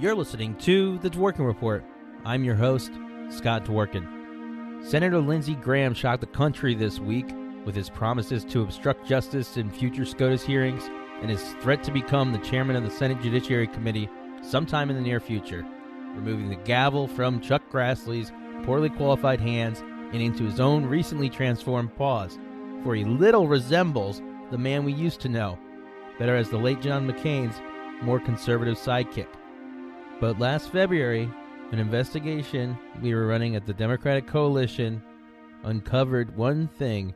You're listening to The Dworkin Report. I'm your host, Scott Dworkin. Senator Lindsey Graham shocked the country this week with his promises to obstruct justice in future SCOTUS hearings and his threat to become the chairman of the Senate Judiciary Committee sometime in the near future, removing the gavel from Chuck Grassley's poorly qualified hands and into his own recently transformed paws, for he little resembles the man we used to know, better as the late John McCain's more conservative sidekick. But last February, an investigation we were running at the Democratic Coalition uncovered one thing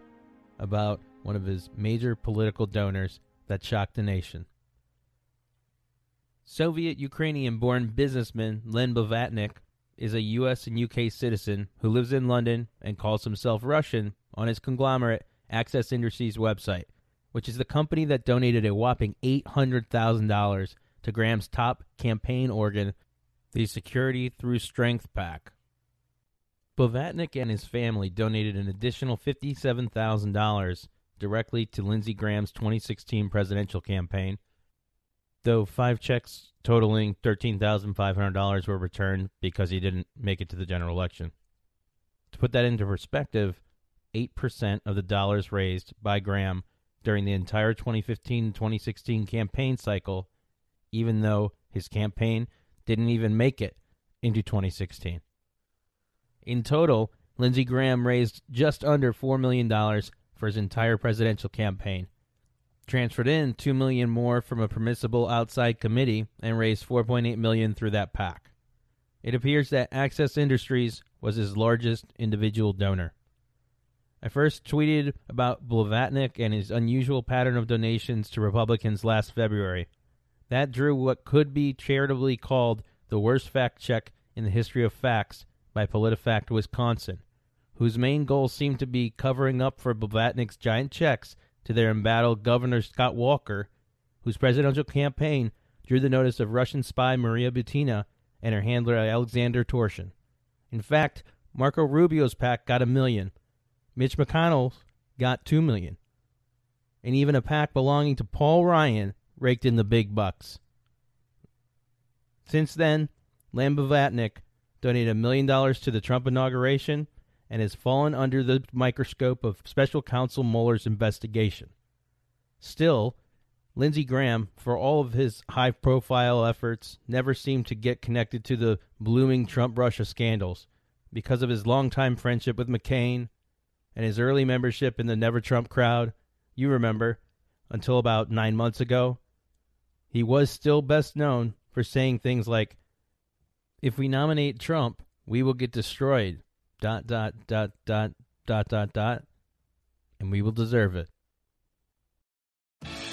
about one of his major political donors that shocked the nation. Soviet Ukrainian born businessman Len Blavatnik is a U.S. and UK citizen who lives in London and calls himself Russian on his conglomerate Access Industries website, which is the company that donated a whopping $800,000 to Graham's top campaign organ, the Security Through Strength PAC. Blavatnik and his family donated an additional $57,000 directly to Lindsey Graham's 2016 presidential campaign, though five checks totaling $13,500 were returned because he didn't make it to the general election. To put that into perspective, 8% of the dollars raised by Graham during the entire 2015 2016 campaign cycle even though his campaign didn't even make it into 2016. In total, Lindsey Graham raised just under $4 million for his entire presidential campaign, transferred in 2 million more from a permissible outside committee, and raised 4.8 million through that PAC. It appears that Access Industries was his largest individual donor. I first tweeted about Blavatnik and his unusual pattern of donations to Republicans last February – that drew what could be charitably called the worst fact check in the history of facts by PolitiFact Wisconsin, whose main goal seemed to be covering up for Blavatnik's giant checks to their embattled Governor Scott Walker, whose presidential campaign drew the notice of Russian spy Maria Butina and her handler Alexander Torshin. In fact, Marco Rubio's PAC got a million, Mitch McConnell's got two million, and even a PAC belonging to Paul Ryan raked in the big bucks. Since then, Len Blavatnik donated a million dollars to the Trump inauguration and has fallen under the microscope of special counsel Mueller's investigation. Still, Lindsey Graham, for all of his high profile efforts, never seemed to get connected to the blooming Trump Russia scandals because of his longtime friendship with McCain and his early membership in the Never Trump crowd. You remember, until about nine months ago, he was still best known for saying things like, if we nominate Trump, we will get destroyed. Dot, dot, dot, dot, dot, dot, dot. And we will deserve it.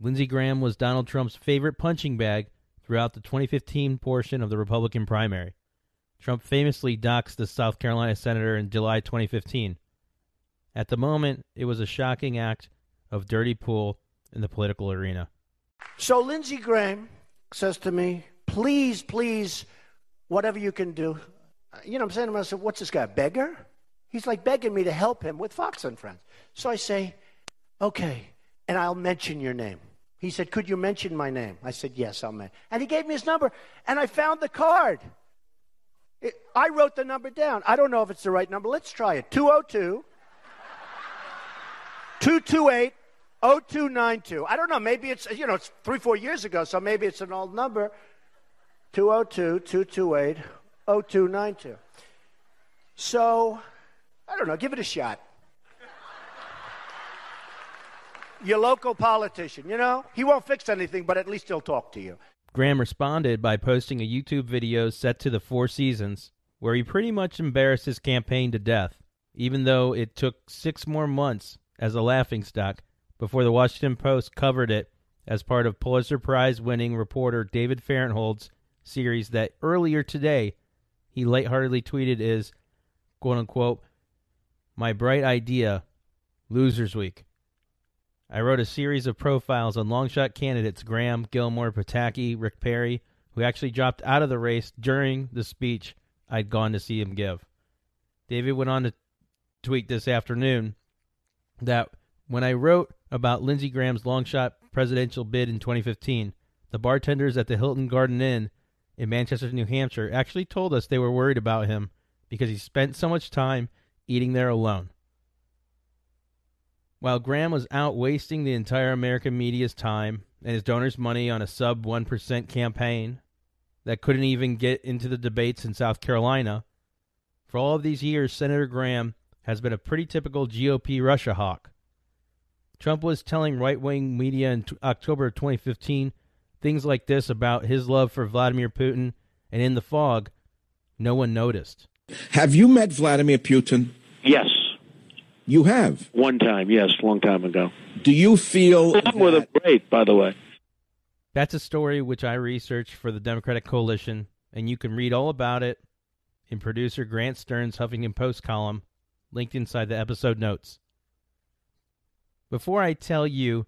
Lindsey Graham was Donald Trump's favorite punching bag throughout the 2015 portion of the Republican primary. Trump famously doxed the South Carolina senator in July 2015. At the moment, it was a shocking act of dirty pool in the political arena. So Lindsey Graham says to me, please, please, whatever you can do. You know, what I'm saying to myself, what's this guy, beggar? He's like begging me to help him with Fox and Friends. So I say, okay, and I'll mention your name. He said, Could you mention my name? I said, Yes, I'll mention. And he gave me his number, and I found the card. It, I wrote the number down. I don't know if it's the right number. Let's try it 202 228 0292. I don't know. Maybe it's, you know, it's three, four years ago, so maybe it's an old number. 202 228 0292. So, I don't know. Give it a shot your local politician. You know, he won't fix anything, but at least he'll talk to you. Graham responded by posting a YouTube video set to the Four Seasons, where he pretty much embarrassed his campaign to death, even though it took six more months as a laughingstock before the Washington Post covered it as part of Pulitzer Prize winning reporter David Fahrenthold's series that earlier today he lightheartedly tweeted is quote unquote my bright idea losers week i wrote a series of profiles on longshot candidates graham gilmore pataki rick perry who actually dropped out of the race during the speech i'd gone to see him give david went on to tweet this afternoon that when i wrote about lindsey graham's longshot presidential bid in 2015 the bartenders at the hilton garden inn in Manchester, New Hampshire, actually told us they were worried about him because he spent so much time eating there alone. While Graham was out wasting the entire American media's time and his donors' money on a sub 1% campaign that couldn't even get into the debates in South Carolina, for all of these years, Senator Graham has been a pretty typical GOP Russia hawk. Trump was telling right wing media in t- October 2015 things like this about his love for Vladimir Putin, and in the fog, no one noticed. Have you met Vladimir Putin? Yes. You have? One time, yes, a long time ago. Do you feel. Along with a great, by the way. That's a story which I researched for the Democratic Coalition, and you can read all about it in producer Grant Stern's Huffington Post column, linked inside the episode notes. Before I tell you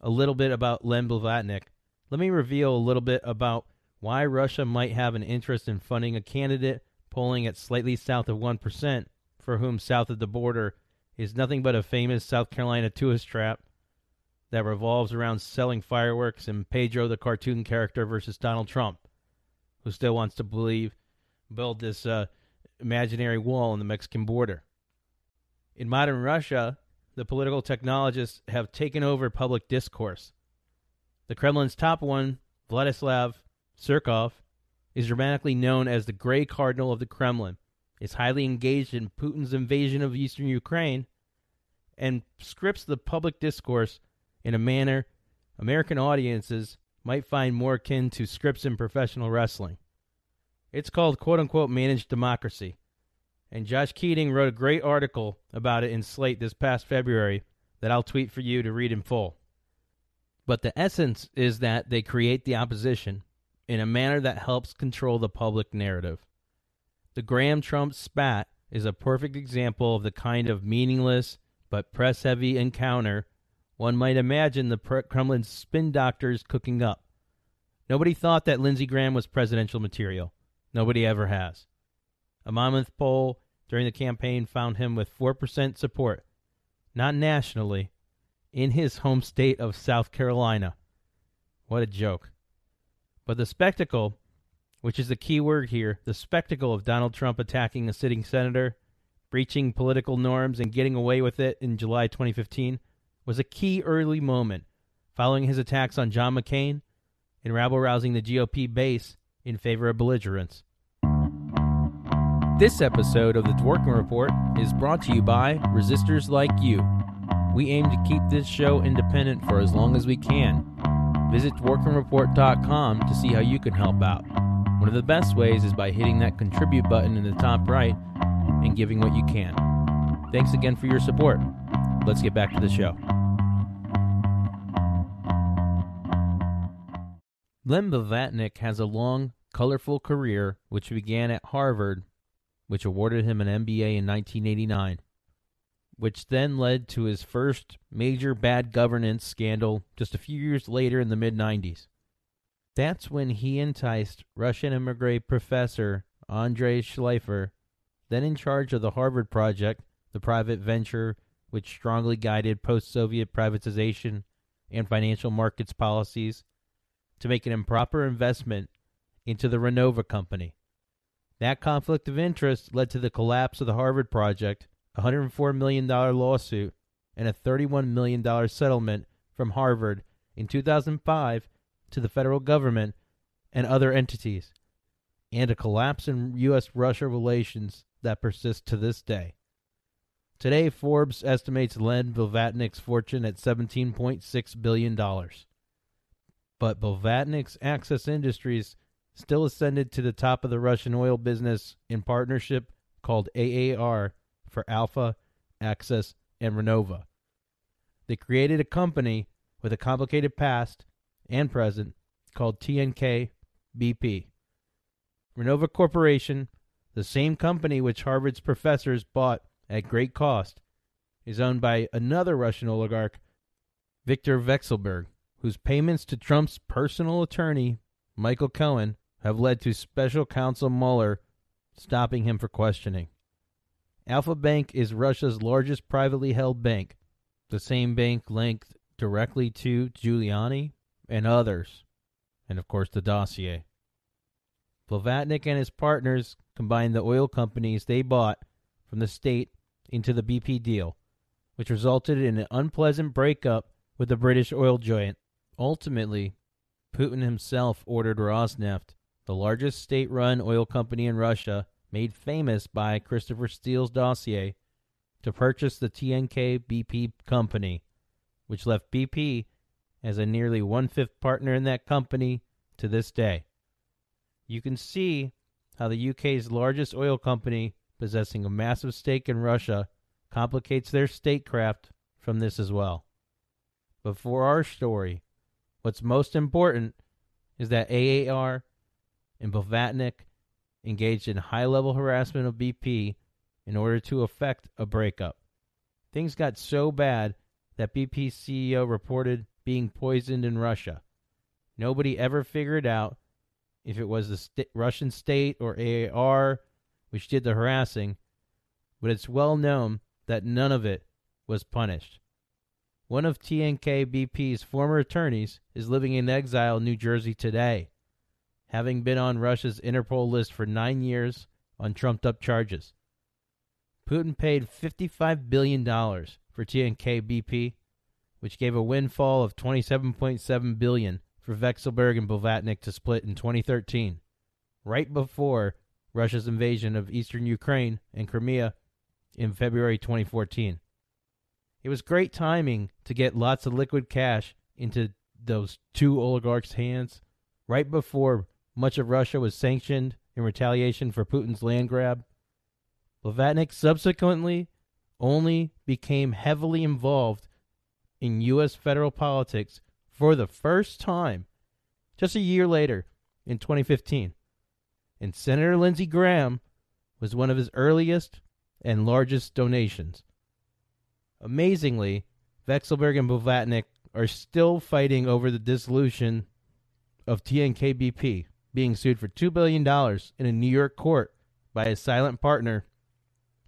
a little bit about Len Blavatnik, let me reveal a little bit about why Russia might have an interest in funding a candidate polling at slightly south of 1%, for whom south of the border is nothing but a famous South Carolina tourist trap that revolves around selling fireworks and Pedro the cartoon character versus Donald Trump, who still wants to believe build this uh, imaginary wall on the Mexican border. In modern Russia, the political technologists have taken over public discourse the Kremlin's top one, Vladislav Surkov, is dramatically known as the Grey Cardinal of the Kremlin, is highly engaged in Putin's invasion of eastern Ukraine, and scripts the public discourse in a manner American audiences might find more akin to scripts in professional wrestling. It's called quote unquote managed democracy. And Josh Keating wrote a great article about it in Slate this past February that I'll tweet for you to read in full. But the essence is that they create the opposition in a manner that helps control the public narrative. The Graham Trump spat is a perfect example of the kind of meaningless but press heavy encounter one might imagine the Kremlin's spin doctors cooking up. Nobody thought that Lindsey Graham was presidential material. Nobody ever has. A Monmouth poll during the campaign found him with 4% support, not nationally, in his home state of South Carolina. What a joke. But the spectacle, which is the key word here, the spectacle of Donald Trump attacking a sitting senator, breaching political norms, and getting away with it in July 2015, was a key early moment following his attacks on John McCain and rabble rousing the GOP base in favor of belligerence. This episode of the Dworkin Report is brought to you by Resistors Like You we aim to keep this show independent for as long as we can. Visit dworkinreport.com to see how you can help out. One of the best ways is by hitting that contribute button in the top right and giving what you can. Thanks again for your support. Let's get back to the show. Len Blavatnik has a long, colorful career which began at Harvard, which awarded him an MBA in 1989 which then led to his first major bad governance scandal just a few years later in the mid 90s. That's when he enticed Russian immigrant professor Andrei Schleifer, then in charge of the Harvard Project, the private venture which strongly guided post Soviet privatization and financial markets policies, to make an improper investment into the Renova Company. That conflict of interest led to the collapse of the Harvard Project a $104 million lawsuit, and a $31 million settlement from Harvard in 2005 to the federal government and other entities, and a collapse in U.S. Russia relations that persists to this day. Today, Forbes estimates Len Blavatnik's fortune at $17.6 billion. But Blavatnik's Access Industries still ascended to the top of the Russian oil business in partnership called AAR for Alpha, Access, and Renova. They created a company with a complicated past and present called TNK BP, Renova Corporation, the same company which Harvard's professors bought at great cost, is owned by another Russian oligarch, Viktor Vekselberg, whose payments to Trump's personal attorney, Michael Cohen, have led to special counsel Mueller stopping him for questioning. Alpha Bank is Russia's largest privately held bank, the same bank linked directly to Giuliani and others, and of course the dossier. Blavatnik and his partners combined the oil companies they bought from the state into the BP deal, which resulted in an unpleasant breakup with the British oil giant. Ultimately, Putin himself ordered Rosneft, the largest state run oil company in Russia, made famous by Christopher Steele's dossier, to purchase the TNK BP company, which left BP as a nearly one fifth partner in that company to this day. You can see how the UK's largest oil company, possessing a massive stake in Russia, complicates their statecraft from this as well. But for our story, what's most important is that AAR and Blavatnik engaged in high level harassment of BP in order to effect a breakup. Things got so bad that BP's CEO reported being poisoned in Russia. Nobody ever figured out if it was the st- Russian state or AAR which did the harassing, but it's well known that none of it was punished. One of TNKBP's former attorneys is living in exile in New Jersey today, having been on Russia's Interpol list for nine years on trumped up charges. Putin paid $55 billion for TNK BP, which gave a windfall of 27.7 billion for Vekselberg and Blavatnik to split in 2013, right before Russia's invasion of eastern Ukraine and Crimea in February 2014. It was great timing to get lots of liquid cash into those two oligarchs' hands right before much of Russia was sanctioned in retaliation for Putin's land grab. Blavatnik subsequently only became heavily involved in U.S. federal politics for the first time just a year later in 2015. And Senator Lindsey Graham was one of his earliest and largest donations. Amazingly, Vekselberg and Blavatnik are still fighting over the dissolution of TNKBP, being sued for $2 billion in a New York court by a silent partner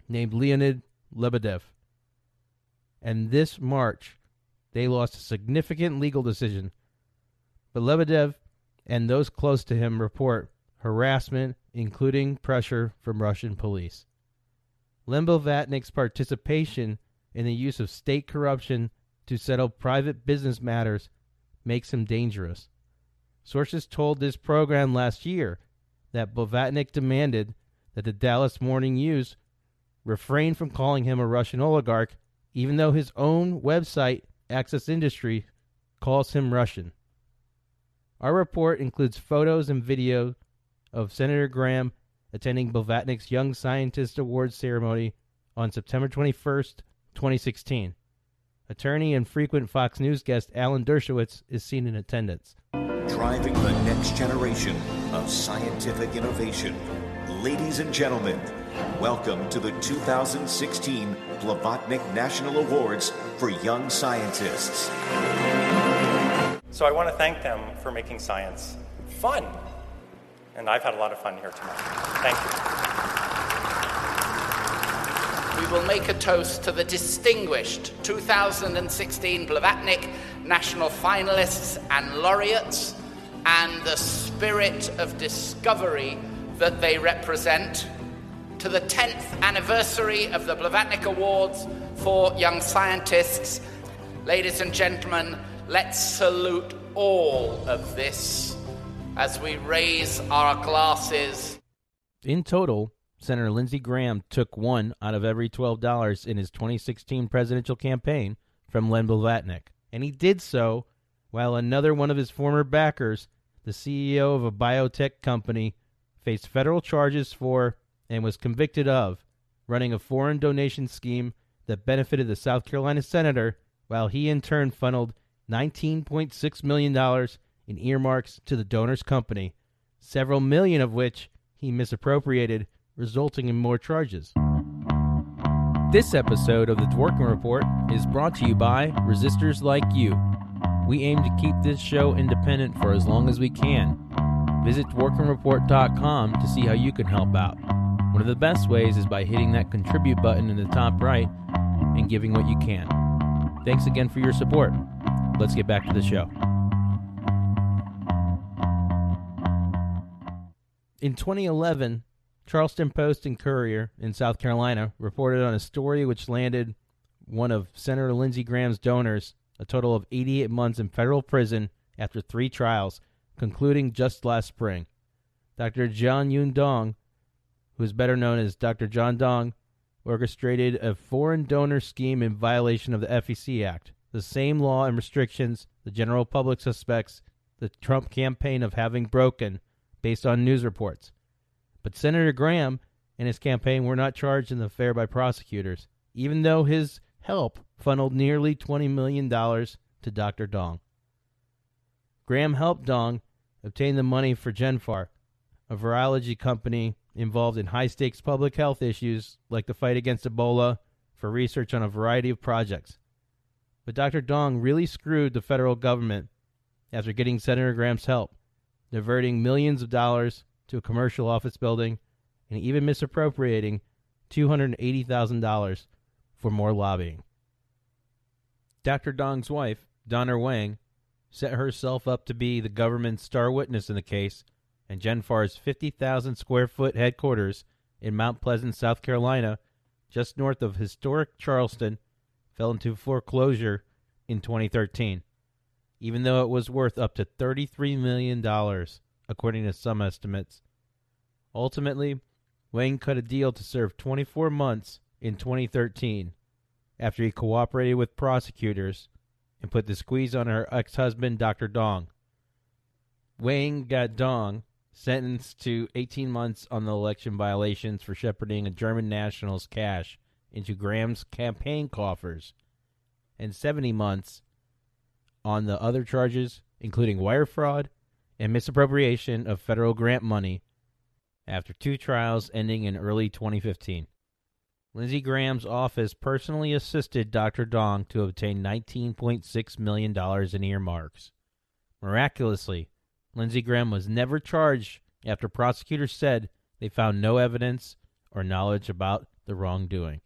named Leonid Lebedev. And this March, they lost a significant legal decision. But Lebedev and those close to him report harassment, including pressure from Russian police. Len Blavatnik's participation in the use of state corruption to settle private business matters makes him dangerous. Sources told this program last year that Blavatnik demanded that the Dallas Morning News refrain from calling him a Russian oligarch, even though his own website, Access Industry, calls him Russian. Our report includes photos and video of Senator Graham attending Blavatnik's Young Scientist Awards ceremony on September 21st, 2016. Attorney and frequent Fox News guest Alan Dershowitz is seen in attendance. Driving the next generation of scientific innovation. Ladies and gentlemen, welcome to the 2016 Blavatnik National Awards for Young Scientists. So I want to thank them for making science fun. And I've had a lot of fun here tonight. Thank you. We will make a toast to the distinguished 2016 Blavatnik National Finalists and Laureates and the spirit of discovery that they represent, to the 10th anniversary of the Blavatnik Awards for Young Scientists. Ladies and gentlemen, let's salute all of this as we raise our glasses. In total, Senator Lindsey Graham took one out of every $12 in his 2016 presidential campaign from Len Blavatnik. And he did so while another one of his former backers, the CEO of a biotech company, faced federal charges for and was convicted of running a foreign donation scheme that benefited the South Carolina senator while he in turn funneled $19.6 million in earmarks to the donor's company, several million of which he misappropriated, resulting in more charges. This episode of the Dworkin Report is brought to you by Resistors Like You. We aim to keep this show independent for as long as we can. Visit dworkinreport.com to see how you can help out. One of the best ways is by hitting that contribute button in the top right and giving what you can. Thanks again for your support. Let's get back to the show. In 2011, Charleston Post and Courier in South Carolina reported on a story which landed one of Senator Lindsey Graham's donors a total of 88 months in federal prison after three trials, concluding just last spring. Dr. John Yun Dong, who is better known as Dr. John Dong, orchestrated a foreign donor scheme in violation of the FEC Act, the same law and restrictions the general public suspects the Trump campaign of having broken based on news reports. But Senator Graham and his campaign were not charged in the affair by prosecutors, even though his help funneled nearly $20 million to Dr. Dong. Graham helped Dong obtain the money for GenPhar, a virology company involved in high stakes public health issues like the fight against Ebola for research on a variety of projects. But Dr. Dong really screwed the federal government after getting Senator Graham's help, diverting millions of dollars to a commercial office building, and even misappropriating $280,000 for more lobbying. Dr. Dong's wife, Donna Wang, set herself up to be the government's star witness in the case, and GenPhar's 50,000 square foot headquarters in Mount Pleasant, South Carolina, just north of historic Charleston, fell into foreclosure in 2013, even though it was worth up to $33 million according to some estimates. Ultimately, Wang cut a deal to serve 24 months in 2013 after he cooperated with prosecutors and put the squeeze on her ex husband, Dr. Dong. Wang got Dong sentenced to 18 months on the election violations for shepherding a German national's cash into Graham's campaign coffers, and 70 months on the other charges, including wire fraud and misappropriation of federal grant money after two trials ending in early 2015. Lindsey Graham's office personally assisted Dr. Dong to obtain $19.6 million in earmarks. Miraculously, Lindsey Graham was never charged after prosecutors said they found no evidence or knowledge about the wrongdoing.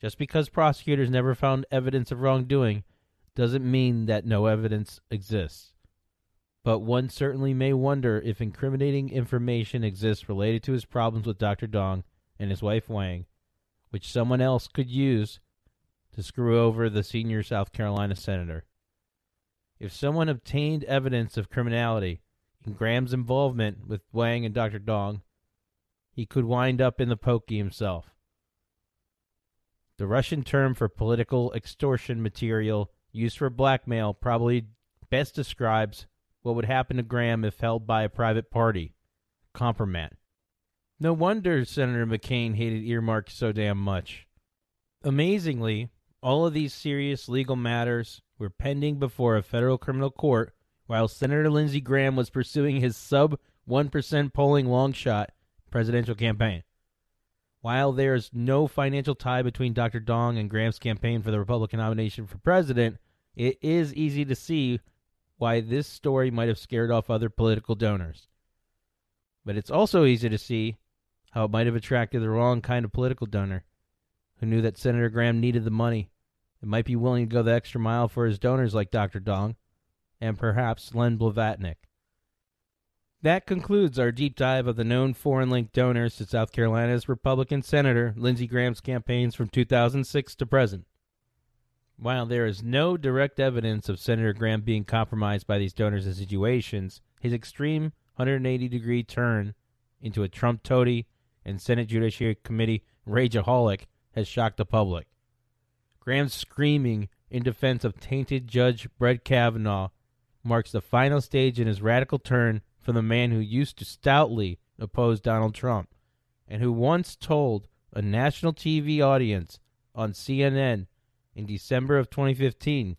Just because prosecutors never found evidence of wrongdoing doesn't mean that no evidence exists but one certainly may wonder if incriminating information exists related to his problems with Dr. Dong and his wife Wang, which someone else could use to screw over the senior South Carolina senator. If someone obtained evidence of criminality in Graham's involvement with Wang and Dr. Dong, he could wind up in the pokey himself. The Russian term for political extortion material used for blackmail probably best describes what would happen to Graham if held by a private party. Compromat. No wonder Senator McCain hated earmarks so damn much. Amazingly, all of these serious legal matters were pending before a federal criminal court while Senator Lindsey Graham was pursuing his sub 1% polling long shot presidential campaign. While there's no financial tie between Dr. Dong and Graham's campaign for the Republican nomination for president, it is easy to see why this story might have scared off other political donors. But it's also easy to see how it might have attracted the wrong kind of political donor who knew that Senator Graham needed the money and might be willing to go the extra mile for his donors like Dr. Dong and perhaps Len Blavatnik. That concludes our deep dive of the known foreign linked donors to South Carolina's Republican Senator Lindsey Graham's campaigns from 2006 to present. While there is no direct evidence of Senator Graham being compromised by these donors and situations, his extreme 180 degree turn into a Trump toady and Senate Judiciary Committee rageaholic has shocked the public. Graham's screaming in defense of tainted Judge Brett Kavanaugh marks the final stage in his radical turn from the man who used to stoutly oppose Donald Trump and who once told a national TV audience on CNN in December of 2015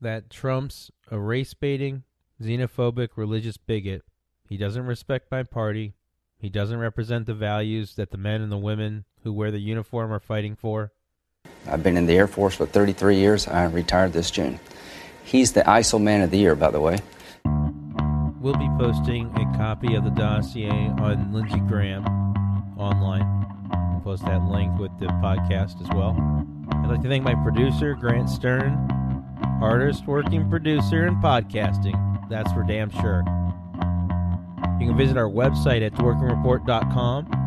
that Trump's a race baiting, xenophobic religious bigot. He doesn't respect my party. He doesn't represent the values that the men and the women who wear the uniform are fighting for. I've been in the Air Force for 33 years. I retired this June. He's the ISIL Man of the Year, by the way. We'll be posting a copy of the dossier on Lindsey Graham online. We'll post that link with the podcast as well. I'd like to thank my producer, Grant Stern, hardest working producer in podcasting. That's for damn sure. You can visit our website at dworkinreport.com.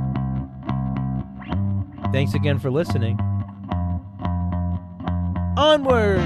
Thanks again for listening. Onward!